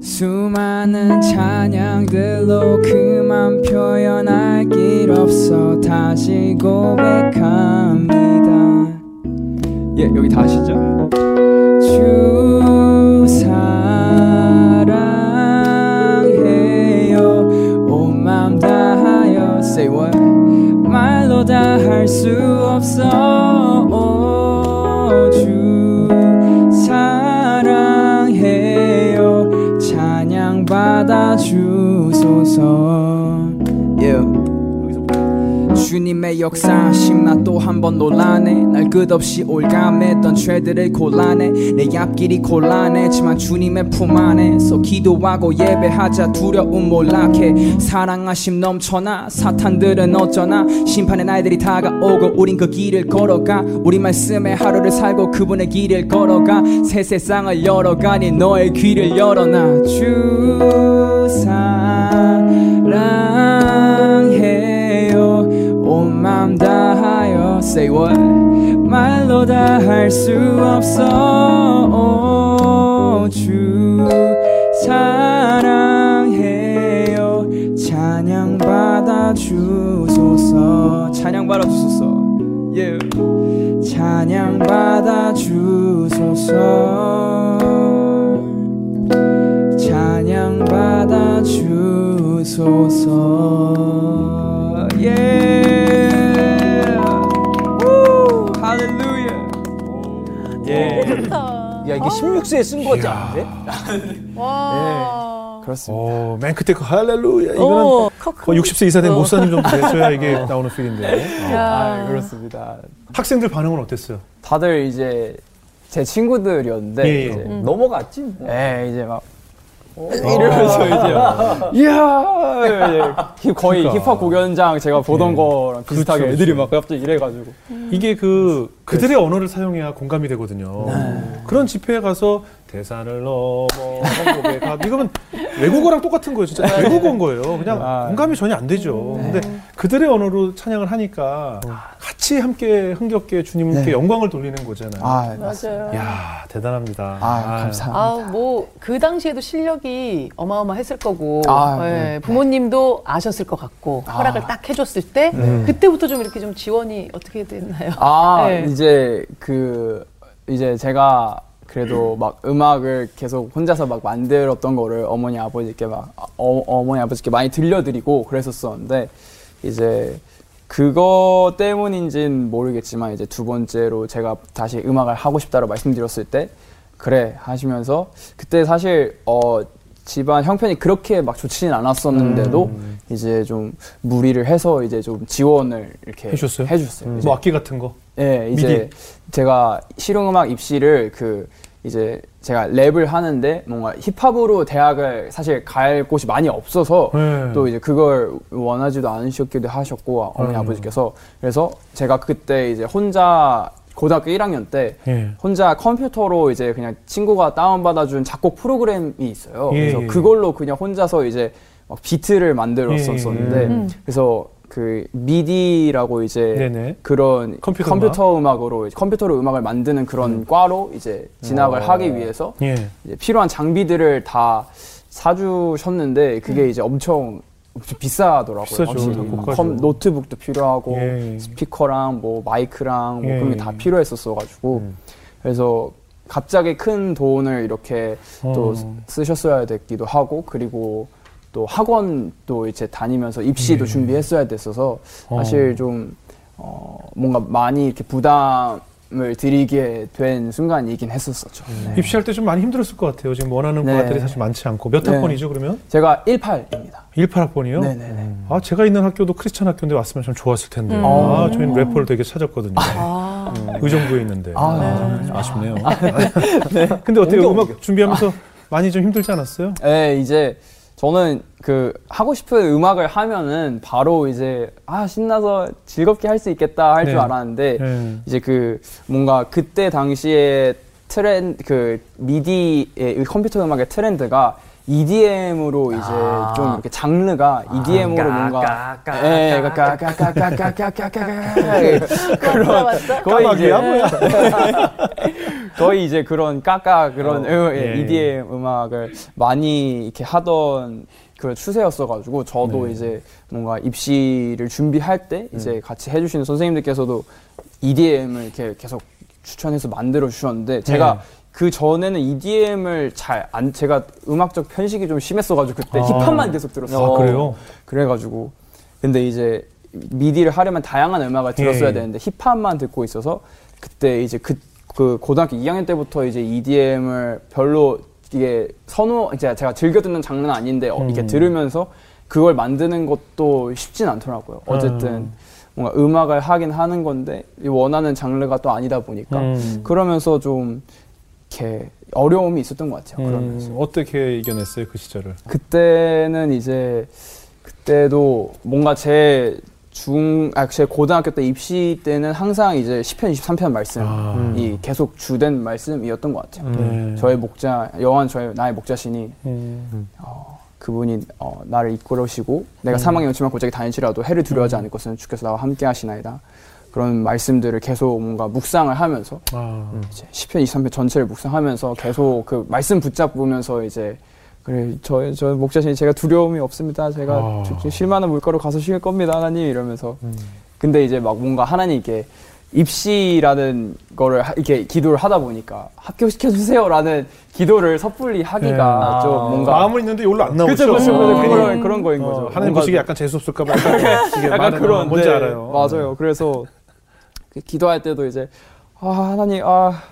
수많은 찬양들로 그만 표현할 길 없어 다시 고백합니다 예 여기 다 아시죠? 주 사랑해요. 온맘 다하여 say what? 말로 다 할 수 없어. 오, 주 사랑해요. 찬양 받아 주소서 주님의 역사심 나 또 한 번 논란해. 날 끝없이 올감했던 죄들을 골라내 내 앞길이 곤란했지만 주님의 품 안에서 기도하고 예배하자 두려움 몰락해. 사랑하심 넘쳐나. 사탄들은 어쩌나. 심판의 날들이 다가오고 우린 그 길을 걸어가. 우리 말씀에 하루를 살고 그분의 길을 걸어가. 새 세상을 열어가니 너의 귀를 열어놔. 주 사랑해요 온맘 다하여 say what? 말로 다 할 수 없어. 오, 주 사랑해요. 찬양 받아 주소서. 찬양 받아 주소서 16세에 쓴 거지 않은데? 와. 그렇습니다. 오, 맨 끝에 그 할렐루야. 이거는 어, 커- 거의 60세 이사 된 어. 목사님 정도 되셔야 이게 나오는 필인데. 야. 아, 그렇습니다. 학생들 반응은 어땠어요? 다들 이제 제 친구들이었는데 예, 예. 이제 음. 넘어갔지. 뭐. 예, 이제 막 이러면서 이제 막, 이야 이제 거의 그러니까. 힙합 공연장 제가 보던 예. 거랑 비슷하게 그렇죠, 애들이 그렇죠. 막 갑자기 이래가지고 이게 그 그들의 언어를 사용해야 공감이 되거든요. 그런 집회에 가서 대산을 넘어 가 이거면 외국어랑 똑같은 거예요. 진짜 외국어인 거예요. 그냥 아. 공감이 전혀 안 되죠. 근데 그들의 언어로 찬양을 하니까 같이 함께 흥겹게 주님께 네. 영광을 돌리는 거잖아요. 아, 맞아요. 야 대단합니다. 아, 감사합니다. 아, 뭐, 그 당시에도 실력이 어마어마했을 거고, 아, 예, 네. 부모님도 아셨을 것 같고, 아. 허락을 딱 해줬을 때, 음. 그때부터 좀 이렇게 좀 지원이 어떻게 됐나요? 아 네. 이제 그 이제 제가 그래도 막 음악을 계속 혼자서 막 만들었던 거를 어머니 아버지께 막 어, 어머니 아버지께 많이 들려드리고 그랬었었는데 이제 그거 때문인진 모르겠지만 이제 두 번째로 제가 다시 음악을 하고 싶다고 말씀드렸을 때 그래 하시면서 그때 사실 어 집안 형편이 그렇게 막 좋지는 않았었는데도 음. 이제 좀 무리를 해서 이제 좀 지원을 이렇게 해줬어요? 해주셨어요. 이제 뭐 악기 같은 거. 예, 이제 미디. 제가 실용음악 입시를 그 이제 제가 랩을 하는데 뭔가 힙합으로 대학을 사실 갈 곳이 많이 없어서 네. 또 이제 그걸 원하지도 않으셨기도 하셨고 어머니 음. 아버지께서 그래서 제가 그때 이제 혼자 고등학교 1학년 때 예. 혼자 컴퓨터로 이제 그냥 친구가 다운받아준 작곡 프로그램이 있어요. 예, 그래서 예. 그걸로 그냥 혼자서 이제 막 비트를 만들었었는데 예, 예. 음. 그래서 그 미디라고 이제 네네. 그런 컴퓨터 컴퓨터, 음악? 으로 컴퓨터로 음악을 만드는 그런 과로 이제 진학을 어. 하기 위해서 예. 필요한 장비들을 다 사주셨는데 그게 이제 엄청 비싸더라고요. 비싸죠. 컴- 노트북도 필요하고 예. 스피커랑 뭐 마이크랑 뭐 예. 그런 게 다 필요했었어가지고 그래서 갑자기 큰 돈을 이렇게 또 어. 쓰- 쓰셨어야 됐기도 하고 그리고 또 학원도 이제 다니면서 입시도 예. 준비했어야 됐어서 사실 어. 좀 어, 뭔가 많이 이렇게 부담을 드리게 된 순간이긴 했었었죠. 네. 입시할 때 좀 많이 힘들었을 것 같아요. 지금 원하는 네. 과들이 사실 많지 않고 몇 네. 학번이죠 그러면? 제가 18입니다. 18학번이요? 네네네. 아 제가 있는 학교도 크리스찬 학교인데 왔으면 참 좋았을 텐데. 음. 아 저희는 래퍼를 되게 찾았거든요. 아, 음, 의정부에 있는데. 아, 아, 쉽네요 근데 어때요? 음악 준비하면서 많이 좀 힘들지 않았어요? 네, 이제 저는 그 하고 싶은 음악을 하면은 바로 이제 아 신나서 즐겁게 할 수 있겠다 할 줄 네. 알았는데 네. 이제 그 뭔가 그때 당시에 트렌드 그 미디의 컴퓨터 음악의 트렌드가 EDM으로 이제 아. 좀 이렇게 장르가 EDM으로 뭔가 예, 그런 거의 이제 거의 이제 그런 까까 그런 예, EDM 음악을 많이 이렇게 하던 그 추세였어가지고 저도 네. 이제 뭔가 입시를 준비할 때 이제 음. 같이 해주시는 선생님들께서도 EDM을 이렇게 계속 추천해서 만들어 주셨는데 제가 그 전에는 EDM을 잘 안 제가 음악적 편식이 좀 심했어가지고 그때 아. 힙합만 계속 들었어. 아, 그래요? 그래가지고 근데 이제 미디를 하려면 다양한 음악을 들었어야 예. 되는데 힙합만 듣고 있어서 그때 이제 그, 그 고등학교 2학년 때부터 이제 EDM을 별로 이게 선호 이제 제가 즐겨 듣는 장르는 아닌데 어, 이렇게 음. 들으면서 그걸 만드는 것도 쉽진 않더라고요. 어쨌든 음. 뭔가 음악을 하긴 하는 건데 이 원하는 장르가 또 아니다 보니까 음. 그러면서 좀 이렇게 어려움이 있었던 것 같아요. 그러면서 음, 어떻게 이겨냈어요 그 시절을? 그때는 이제 그때도 뭔가 제 중, 아, 제 고등학교 때 입시 때는 항상 이제 10편, 23편 말씀이 아. 계속 주된 말씀이었던 것 같아요. 네. 저의 목자, 여호와는 저의, 나의 목자신이 음. 어, 그분이 어, 나를 이끌으시고 내가 음. 사망의 영치만 고작이 다닐지라도 해를 두려워하지 않을 것은 주께서 나와 함께 하시나이다. 그런 말씀들을 계속 뭔가 묵상을 하면서 아. 이제 10편, 23편 전체를 묵상하면서 계속 그 말씀 붙잡으면서 이제 그래 저, 저 목자신이 제가 두려움이 없습니다. 제가 아. 저- 쉴만한 물가로 가서 쉴 겁니다, 하나님 이러면서. 음. 근데 이제 막 뭔가 하나님께 입시라는 거를 하- 이렇게 기도를 하다 보니까 합격시켜 주세요라는 기도를 섭불리 하기가 네. 좀 아. 뭔가 마음은 있는데 여기로 안 나오죠. 그쵸 그쵸 어, 그쵸 괜히, 그런 그런 거인 어, 거죠. 하나님 보시기 약간 재수 없을까 봐 약간, 이게 약간 그런 뭔지 네, 알아요. 맞아요. 그래서 그 기도할 때도 이제 아 하나님 아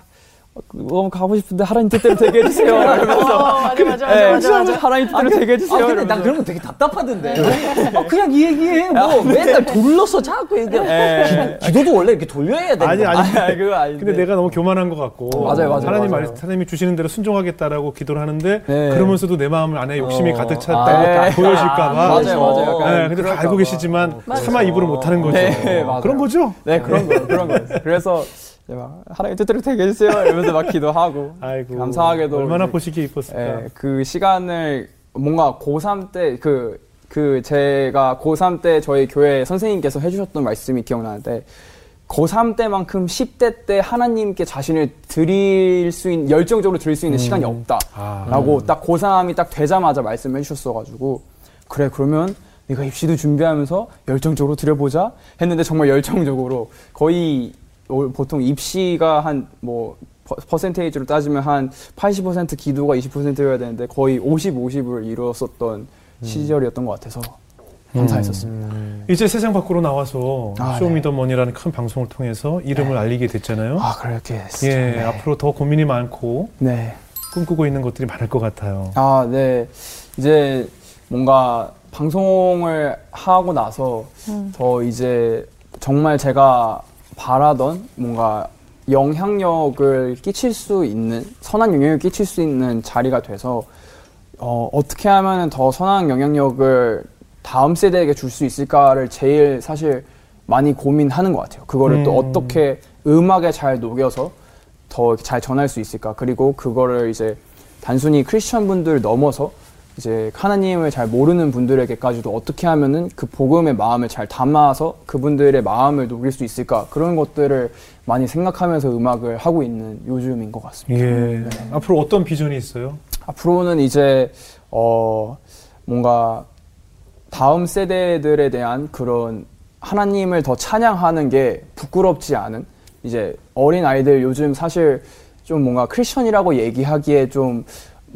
너무 가고 싶은데 하나님 뜻대로 되게 해주세요. 어, 이러면서 맞아, 맞아, 예, 맞아, 맞아, 맞아. 하나님 뜻대로 되게 아 해주세요. 근데 난. 그런 거 되게 답답하던데. 아, 그냥 이 얘기해. 뭐 맨날 돌려서 자꾸 얘기해. 예. 기, 도도 원래 이렇게 돌려야 되는 아니, 거 아니. 아니 그거 아닌데. 근데 내가 너무 교만한 것 같고 맞아요, 맞아요, 하나님 맞아요. 말 하나님이 주시는 대로 순종하겠다라고 기도를 하는데 네. 그러면서 내 마음 안에 욕심이 어. 가득 찼다고 아, 보여질까봐 맞아요, 맞아요. 약간 네, 근데 다 알고 계시지만 차마 입으로 못하는 거죠. 네, 맞아요. 그런 거죠. 네 그런 거 그런 거. 그래서 이제 막 하나님 뜻대로 되게 해주세요. 이러면서 막 기도하고 아이고 감사하게도 얼마나 보시기에 이뻤을까. 예, 그 시간을 뭔가 고3 때그 그 제가 고3 때 저희 교회 선생님께서 해주셨던 말씀이 기억나는데 고3 때만큼 10대 때 하나님께 자신을 드릴 수 있는 열정적으로 드릴 수 있는 시간이 아. 없다라고 딱 고3이 딱 되자마자 말씀해 주셨어가지고 그래 그러면 내가 입시도 준비하면서 열정적으로 드려보자 했는데 정말 열정적으로 거의 올- 보통 입시가 한 뭐 퍼센테이지로 따지면 한 80% 기도가 20%여야 되는데 거의 50, 50을 이루었었던 시절이었던 것 같아서 감사했었습니다. 이제 세상 밖으로 나와서 아, 쇼미더머니라는 큰 방송을 통해서 이름을 알리게 됐잖아요. 아 그렇게 했어요. 예, 네. 앞으로 더 고민이 많고 네. 꿈꾸고 있는 것들이 많을 것 같아요. 아, 네. 이제 뭔가 방송을 하고 나서 더 이제 정말 제가 바라던 뭔가 영향력을 끼칠 수 있는 선한 영향력을 끼칠 수 있는 자리가 돼서 어, 어떻게 하면 더 선한 영향력을 다음 세대에게 줄 수 있을까를 제일 사실 많이 고민하는 것 같아요. 그거를 또 음. 어떻게 음악에 잘 녹여서 더 잘 전할 수 있을까. 그리고 그거를 이제 단순히 크리스천 분들 넘어서 이제 하나님을 잘 모르는 분들에게까지도 어떻게 하면은 그 복음의 마음을 잘 담아서 그분들의 마음을 녹일 수 있을까 그런 것들을 많이 생각하면서 음악을 하고 있는 요즘인 것 같습니다. 예. 앞으로 어떤 비전이 있어요? 앞으로는 이제 어 뭔가 다음 세대들에 대한 그런 하나님을 더 찬양하는 게 부끄럽지 않은 이제 어린 아이들 요즘 사실 좀 뭔가 크리스천이라고 얘기하기에 좀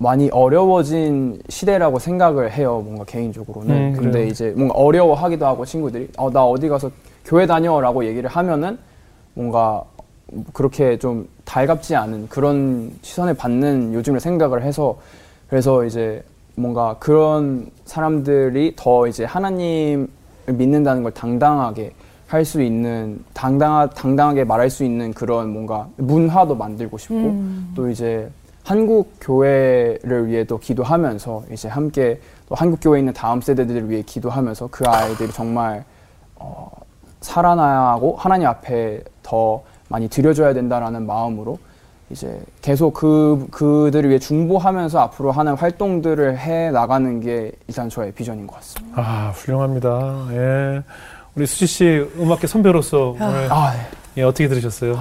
많이 어려워진 시대라고 생각을 해요. 뭔가 개인적으로는. 음, 근데 그래요. 이제 뭔가 어려워하기도 하고 친구들이 어 나 어디 가서 교회 다녀라고 얘기를 하면은 뭔가 그렇게 좀 달갑지 않은 그런 시선을 받는 요즘을 생각을 해서 그래서 이제 뭔가 그런 사람들이 더 이제 하나님을 믿는다는 걸 당당하게 할 수 있는 당당하, 당당하게 말할 수 있는 그런 뭔가 문화도 만들고 싶고 또 이제 한국 교회를 위해 또 기도하면서 이제 함께 또 한국 교회에 있는 다음 세대들을 위해 기도하면서 그 아이들이 정말 어, 살아나고 하나님 앞에 더 많이 드려줘야 된다라는 마음으로 이제 계속 그 그들을 위해 중보하면서 앞으로 하는 활동들을 해 나가는 게 일단 저의 비전인 것 같습니다. 아 훌륭합니다. 예. 우리 수지 씨 음악계 선배로서 오늘 아, 네. 예, 어떻게 들으셨어요?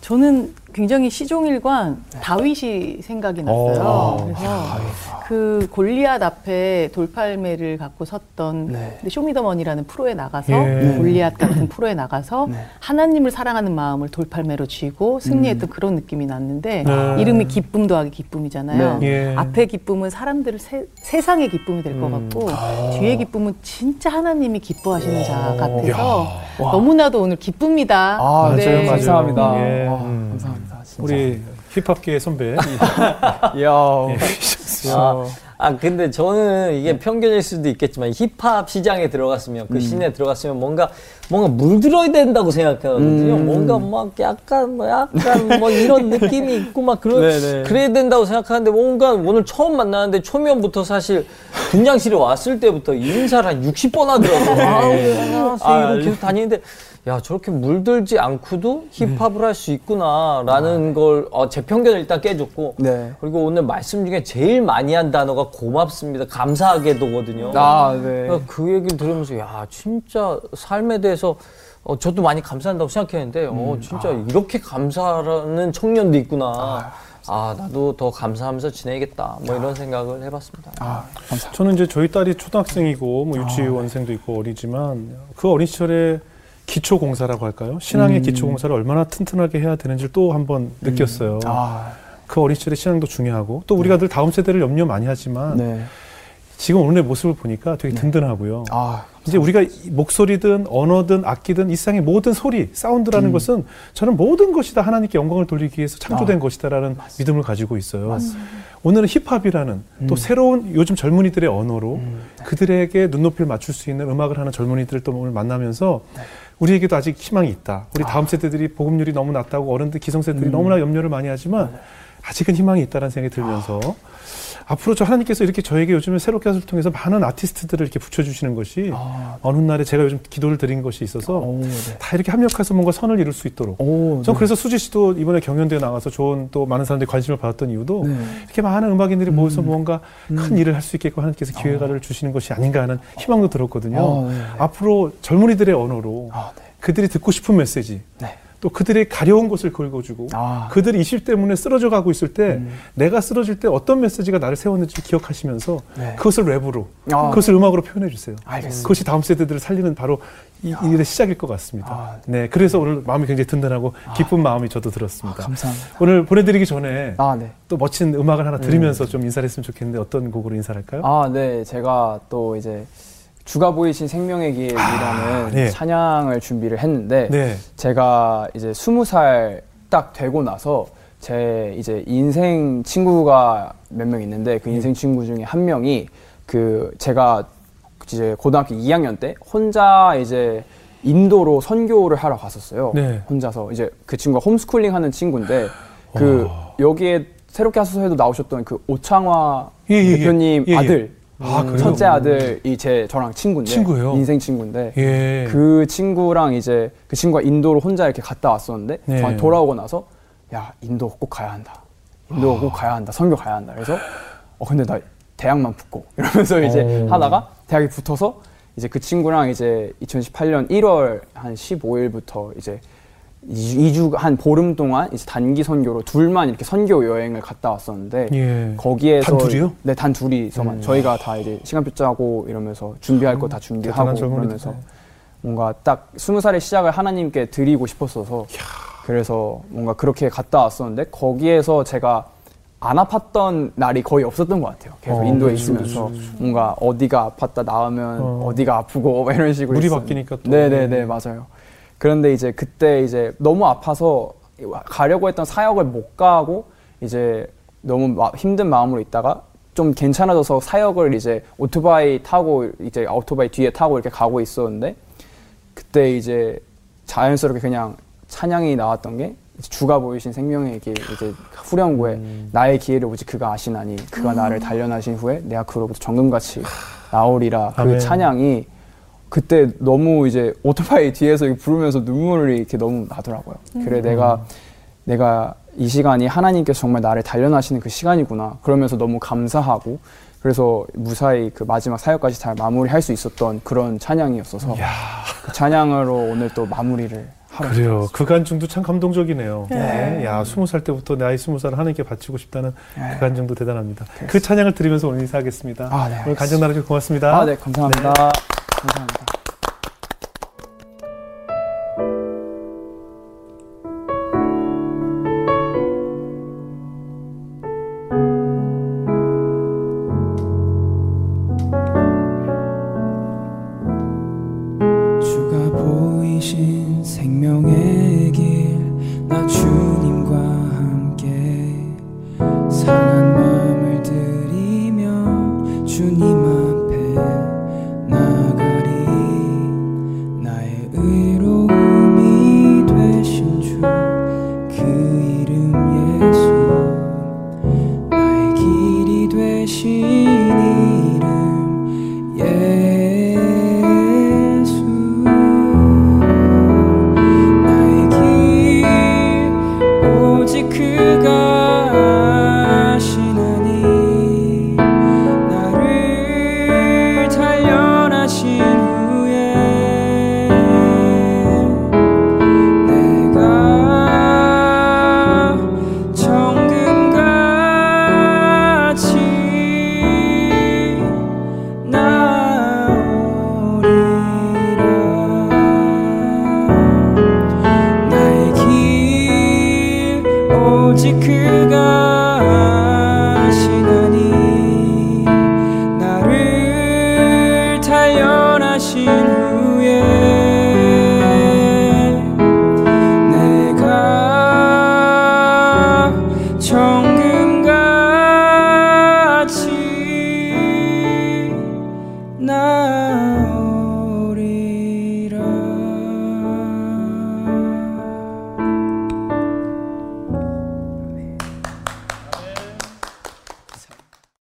저는 굉장히 시종일관 다윗이 생각이 났어요. 어. 그래서 그 골리앗 앞에 돌팔매를 갖고 섰던 네. 쇼미더머니라는 프로에 나가서 예. 골리앗 같은 프로에 나가서 네. 하나님을 사랑하는 마음을 돌팔매로 쥐고 승리했던 그런 느낌이 났는데 네. 이름이 기쁨 더하기 기쁨이잖아요. 네. 예. 앞에 기쁨은 사람들을 세, 세상의 기쁨이 될것 음. 같고 아. 뒤에 기쁨은 진짜 하나님이 기뻐하시는 자 같아서 와. 너무나도 오늘 기쁩니다. 아, 네. 맞아요, 맞아요. 감사합니다. 예. 와, 음. 감사합니다. 진짜. 우리 힙합계의 선배. 이야. 아, 아 근데 저는 이게 편견일 수도 있겠지만 힙합 시장에 들어갔으면 음. 그 씬에 들어갔으면 뭔가 뭔가 물들어야 된다고 생각하거든요. 음. 뭔가 막 약간 뭐 약간 뭐 이런 느낌이 있고 막 그런 네네. 그래야 된다고 생각하는데 뭔가 오늘 처음 만나는데 초면부터 사실 분장실에 왔을 때부터 인사를 한 60번 하더라고요. 아, 네, 안녕하세요. 아, 이러고 계속 다니는데 야 저렇게 물들지 않고도 힙합을 할수 아. 있구나라는 걸 어, 제 편견을 일단 깨줬고 네. 그리고 오늘 말씀 중에 제일 많이 한 단어가 고맙습니다. 감사하게도거든요. 아, 네. 그러니까 그 얘기를 들으면서 야 진짜 삶에 대해서 어, 저도 많이 감사한다고 생각했는데 어, 음. 진짜 아. 이렇게 감사하는 청년도 있구나. 아, 나도 더 감사하면서 지내야겠다. 뭐 이런 생각을 해봤습니다. 아, 감사합니다. 저는 이제 저희 딸이 초등학생이고 뭐 유치원생도 있고 어리지만 그 어린 시절에 기초 공사라고 할까요? 신앙의 음. 기초 공사를 얼마나 튼튼하게 해야 되는지를 또 한번 느꼈어요. 아, 그 어린 시절의 신앙도 중요하고 또 우리가 늘 다음 세대를 염려 많이 하지만 네. 지금 오늘의 모습을 보니까 되게 든든하고요. 아, 이제 우리가 이 목소리든 언어든 악기든 이 세상의 모든 소리, 사운드라는 것은 저는 모든 것이 다 하나님께 영광을 돌리기 위해서 창조된 것이다라는 믿음을 가지고 있어요. 오늘은 힙합이라는 또 새로운 요즘 젊은이들의 언어로 그들에게 눈높이를 맞출 수 있는 음악을 하는 젊은이들을 또 오늘 만나면서 우리에게도 아직 희망이 있다. 우리 다음 세대들이 복음률이 너무 낮다고 어른들 기성세대들이 너무나 염려를 많이 하지만 아직은 희망이 있다는 생각이 들면서 앞으로 저 하나님께서 이렇게 저에게 요즘에 새롭게 하소를 통해서 많은 아티스트들을 이렇게 붙여주시는 것이 아, 어느 날에 제가 요즘 기도를 드린 것이 있어서 오, 네. 다 이렇게 합력해서 뭔가 선을 이룰 수 있도록. 오, 전 네. 그래서 수지 씨도 이번에 경연대회 나가서 좋은 또 많은 사람들이 관심을 받았던 이유도 네. 이렇게 많은 음악인들이 모여서 무언가 큰 일을 할 수 있게끔 하나님께서 기회를 주시는 것이 아닌가 하는 희망도 들었거든요. 아, 네. 앞으로 젊은이들의 언어로 아, 네. 그들이 듣고 싶은 메시지 네. 또 그들의 가려운 것을 긁어주고 아. 그들이 이실 때문에 쓰러져 가고 있을 때 음. 내가 쓰러질 때 어떤 메시지가 나를 세웠는지 기억하시면서 네. 그것을 랩으로 아. 그것을 음악으로 표현해 주세요. 알겠습니다. 그것이 다음 세대들을 살리는 바로 이 일의 시작일 것 같습니다. 아, 네, 그래서 오늘 마음이 굉장히 든든하고 기쁜 마음이 저도 들었습니다. 감사합니다. 오늘 보내드리기 전에 아, 네. 또 멋진 음악을 하나 들으면서 좀 인사를 했으면 좋겠는데 어떤 곡으로 인사를 할까요? 아, 네. 제가 또 이제 주가 보이신 생명의 길이라는 아, 네. 찬양을 준비를 했는데 네. 제가 이제 스무 살 딱 되고 나서 제 이제 인생 친구가 몇 명 있는데 그 인생 친구 중에 한 명이 그 제가 이제 고등학교 2학년 때 혼자 이제 인도로 선교를 하러 갔었어요. 네. 혼자서 이제 그 친구가 홈스쿨링 하는 친구인데 그 여기에 새롭게 하소서에도 나오셨던 그 오창화 예, 예, 예. 대표님 예, 예. 아들 아, 그래요? 첫째 아들이 제 저랑 친구인데 친구예요? 인생 친구인데 예. 그 친구랑 이제 그 친구가 인도로 혼자 이렇게 갔다 왔었는데 네. 저한테 돌아오고 나서 야 인도 꼭 가야 한다 인도 꼭 가야 한다 선교 가야 한다 그래서 어 근데 나 대학만 붙고 이러면서 이제 오. 하다가 대학에 붙어서 이제 그 친구랑 이제 2018년 1월 한 15일부터 이제 2주 한 보름 동안 이제 단기 선교로 둘만 이렇게 선교 여행을 갔다 왔었는데 예. 거기에서 단 둘이요? 네, 단 둘이서만 음. 저희가 다 이제 시간표 짜고 이러면서 준비할 거다 대단한 준비하고. 그러면서 뭔가 딱 스무 살의 시작을 하나님께 드리고 싶었어서 그래서 뭔가 그렇게 갔다 왔었는데 거기에서 제가 안 아팠던 날이 거의 없었던 것 같아요. 계속 어, 인도에 그렇죠, 있으면서 그렇죠, 뭔가 어디가 아팠다 나오면 어. 어. 디가 아프고 막 이런 식으로 물이 있었는데. 바뀌니까 또. 네네네 맞아요. 그런데 이제 그때 이제 너무 아파서 가려고 했던 사역을 못 가고 이제 너무 마- 힘든 마음으로 있다가 좀 괜찮아져서 사역을 이제 오토바이 타고 이제 오토바이 뒤에 타고 이렇게 가고 있었는데 그때 이제 자연스럽게 그냥 찬양이 나왔던 게 주가 보이신 생명의 길 이제 후렴구에 나의 기회를 오직 그가 아시나니 그가 나를 단련하신 후에 내가 그로부터 정금같이 나오리라. 그 아멘. 찬양이 그때 너무 이제 오토바이 뒤에서 부르면서 눈물이 이렇게 너무 나더라고요. 그래 내가 내가 이 시간이 하나님께서 정말 나를 단련하시는 그 시간이구나. 그러면서 너무 감사하고 그래서 무사히 그 마지막 사역까지 잘 마무리할 수 있었던 그런 찬양이었어서 그 찬양으로 오늘 또 마무리를 하러 그래요. 그 간증도 참 감동적이네요. 네. 네. 야, 스무 살 때부터 나이 스무 살을 하나님께 바치고 싶다는 네. 그 간증도 대단합니다. 그 찬양을 들으면서 오늘 인사하겠습니다. 아, 네, 오늘 간증 나눠주셔서 고맙습니다. 아, 네, 감사합니다. 감사합니다. 이